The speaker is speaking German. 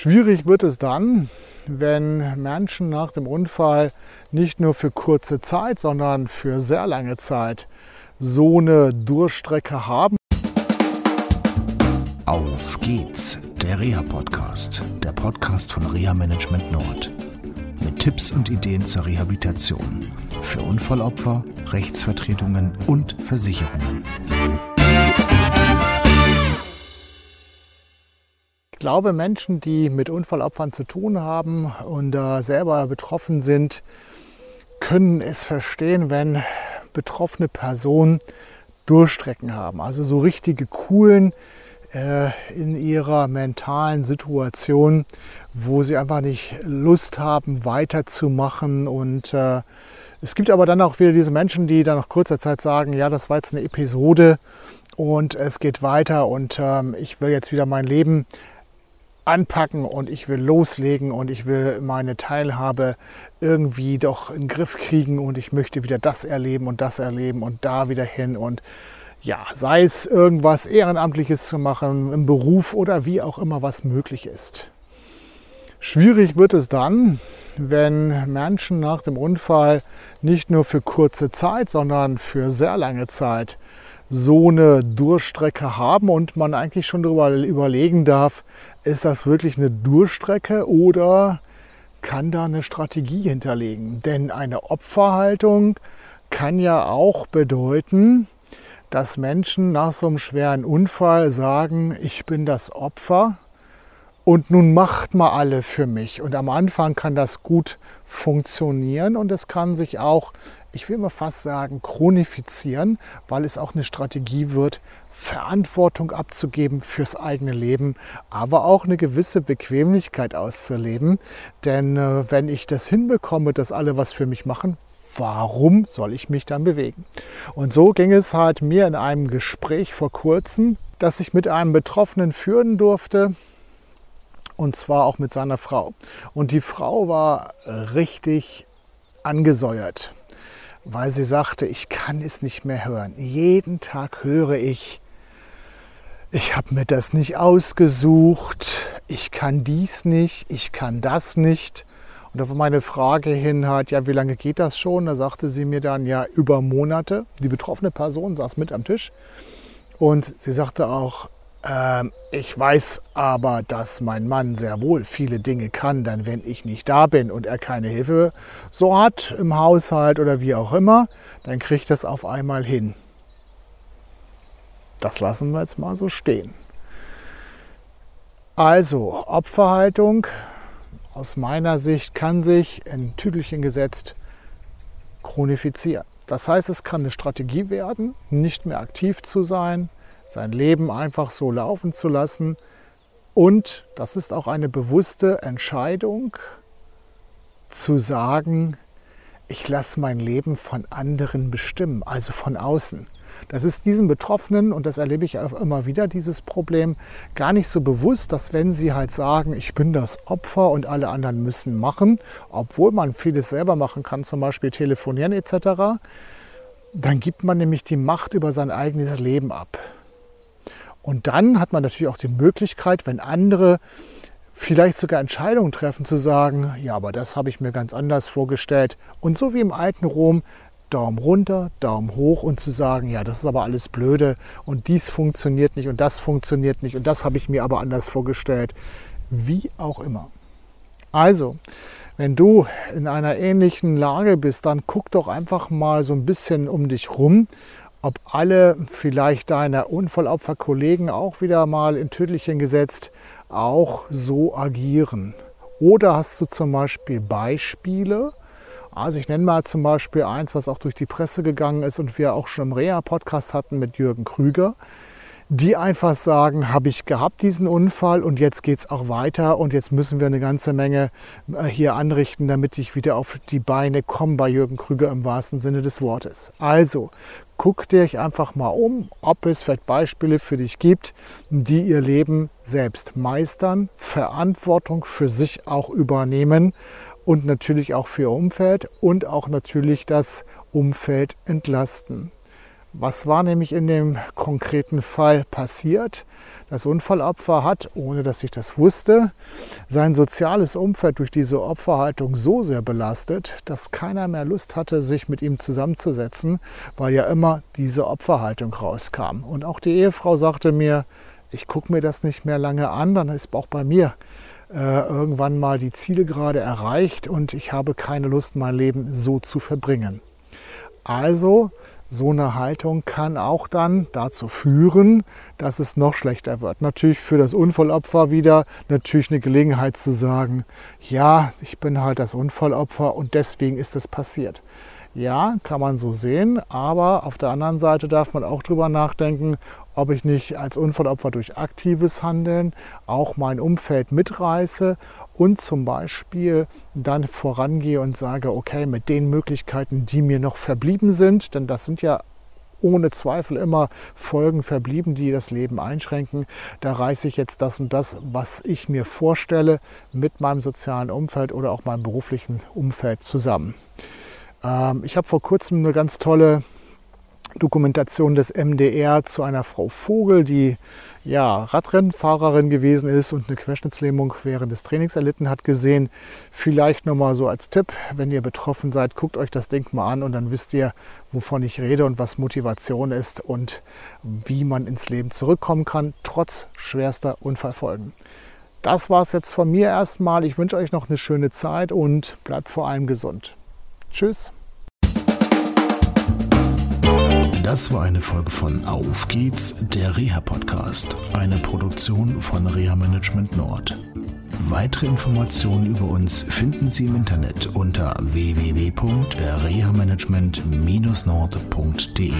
Schwierig wird es dann, wenn Menschen nach dem Unfall nicht nur für kurze Zeit, sondern für sehr lange Zeit so eine Durchstrecke haben. Auf geht's, der Reha-Podcast, der Podcast von Reha Management Nord. Mit Tipps und Ideen zur Rehabilitation für Unfallopfer, Rechtsvertretungen und Versicherungen. Ich glaube, Menschen, die mit Unfallopfern zu tun haben und äh, selber betroffen sind, können es verstehen, wenn betroffene Personen Durchstrecken haben. Also so richtige coolen äh, in ihrer mentalen Situation, wo sie einfach nicht Lust haben, weiterzumachen. Und äh, es gibt aber dann auch wieder diese Menschen, die dann nach kurzer Zeit sagen, ja, das war jetzt eine Episode und es geht weiter und ähm, ich will jetzt wieder mein Leben anpacken und ich will loslegen und ich will meine Teilhabe irgendwie doch in den Griff kriegen und ich möchte wieder das erleben und das erleben und da wieder hin und ja, sei es irgendwas Ehrenamtliches zu machen, im Beruf oder wie auch immer was möglich ist. Schwierig wird es dann, wenn Menschen nach dem Unfall nicht nur für kurze Zeit, sondern für sehr lange Zeit so eine Durchstrecke haben und man eigentlich schon darüber überlegen darf, ist das wirklich eine Durchstrecke oder kann da eine Strategie hinterlegen? Denn eine Opferhaltung kann ja auch bedeuten, dass Menschen nach so einem schweren Unfall sagen, ich bin das Opfer und nun macht mal alle für mich. Und am Anfang kann das gut funktionieren und es kann sich auch ich will mal fast sagen, chronifizieren, weil es auch eine Strategie wird, Verantwortung abzugeben fürs eigene Leben, aber auch eine gewisse Bequemlichkeit auszuleben. Denn äh, wenn ich das hinbekomme, dass alle was für mich machen, warum soll ich mich dann bewegen? Und so ging es halt mir in einem Gespräch vor kurzem, das ich mit einem Betroffenen führen durfte. Und zwar auch mit seiner Frau. Und die Frau war richtig angesäuert weil sie sagte, ich kann es nicht mehr hören. Jeden Tag höre ich, ich habe mir das nicht ausgesucht, ich kann dies nicht, ich kann das nicht. Und auf meine Frage hin hat, ja, wie lange geht das schon? Da sagte sie mir dann, ja, über Monate. Die betroffene Person saß mit am Tisch und sie sagte auch, ähm, ich weiß aber, dass mein Mann sehr wohl viele Dinge kann, dann wenn ich nicht da bin und er keine Hilfe so hat im Haushalt oder wie auch immer, dann kriegt das auf einmal hin. Das lassen wir jetzt mal so stehen. Also, Opferhaltung aus meiner Sicht kann sich in Tüdelchen gesetzt chronifizieren. Das heißt, es kann eine Strategie werden, nicht mehr aktiv zu sein, sein Leben einfach so laufen zu lassen. Und das ist auch eine bewusste Entscheidung zu sagen, ich lasse mein Leben von anderen bestimmen, also von außen. Das ist diesen Betroffenen, und das erlebe ich auch immer wieder, dieses Problem, gar nicht so bewusst, dass wenn sie halt sagen, ich bin das Opfer und alle anderen müssen machen, obwohl man vieles selber machen kann, zum Beispiel telefonieren etc., dann gibt man nämlich die Macht über sein eigenes Leben ab. Und dann hat man natürlich auch die Möglichkeit, wenn andere vielleicht sogar Entscheidungen treffen, zu sagen, ja, aber das habe ich mir ganz anders vorgestellt. Und so wie im alten Rom, Daumen runter, Daumen hoch und zu sagen, ja, das ist aber alles blöde und dies funktioniert nicht und das funktioniert nicht und das habe ich mir aber anders vorgestellt. Wie auch immer. Also, wenn du in einer ähnlichen Lage bist, dann guck doch einfach mal so ein bisschen um dich rum ob alle vielleicht deine Unfallopferkollegen auch wieder mal in Tödlichen gesetzt auch so agieren. Oder hast du zum Beispiel Beispiele? Also ich nenne mal zum Beispiel eins, was auch durch die Presse gegangen ist und wir auch schon im Reha-Podcast hatten mit Jürgen Krüger die einfach sagen, habe ich gehabt diesen Unfall und jetzt geht es auch weiter und jetzt müssen wir eine ganze Menge äh, hier anrichten, damit ich wieder auf die Beine komme bei Jürgen Krüger im wahrsten Sinne des Wortes. Also guck dich einfach mal um, ob es vielleicht Beispiele für dich gibt, die ihr Leben selbst meistern, Verantwortung für sich auch übernehmen und natürlich auch für ihr Umfeld und auch natürlich das Umfeld entlasten. Was war nämlich in dem konkreten Fall passiert? Das Unfallopfer hat, ohne dass ich das wusste, sein soziales Umfeld durch diese Opferhaltung so sehr belastet, dass keiner mehr Lust hatte, sich mit ihm zusammenzusetzen, weil ja immer diese Opferhaltung rauskam. Und auch die Ehefrau sagte mir, ich gucke mir das nicht mehr lange an, dann ist auch bei mir äh, irgendwann mal die Ziele gerade erreicht und ich habe keine Lust, mein Leben so zu verbringen. Also so eine Haltung kann auch dann dazu führen, dass es noch schlechter wird. Natürlich für das Unfallopfer wieder natürlich eine Gelegenheit zu sagen, ja, ich bin halt das Unfallopfer und deswegen ist es passiert. Ja, kann man so sehen, aber auf der anderen Seite darf man auch drüber nachdenken, ob ich nicht als Unfallopfer durch aktives Handeln auch mein Umfeld mitreiße und zum Beispiel dann vorangehe und sage, okay, mit den Möglichkeiten, die mir noch verblieben sind, denn das sind ja ohne Zweifel immer Folgen verblieben, die das Leben einschränken. Da reiße ich jetzt das und das, was ich mir vorstelle, mit meinem sozialen Umfeld oder auch meinem beruflichen Umfeld zusammen. Ähm, ich habe vor kurzem eine ganz tolle Dokumentation des MDR zu einer Frau Vogel, die ja, Radrennfahrerin gewesen ist und eine Querschnittslähmung während des Trainings erlitten hat, gesehen. Vielleicht nochmal so als Tipp, wenn ihr betroffen seid, guckt euch das Ding mal an und dann wisst ihr, wovon ich rede und was Motivation ist und wie man ins Leben zurückkommen kann, trotz schwerster Unfallfolgen. Das war es jetzt von mir erstmal. Ich wünsche euch noch eine schöne Zeit und bleibt vor allem gesund. Tschüss. Das war eine Folge von Auf geht's, der Reha-Podcast, eine Produktion von Reha Management Nord. Weitere Informationen über uns finden Sie im Internet unter www.rehamanagement-nord.de.